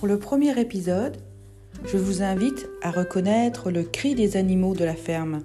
Pour le premier épisode, je vous invite à reconnaître le cri des animaux de la ferme.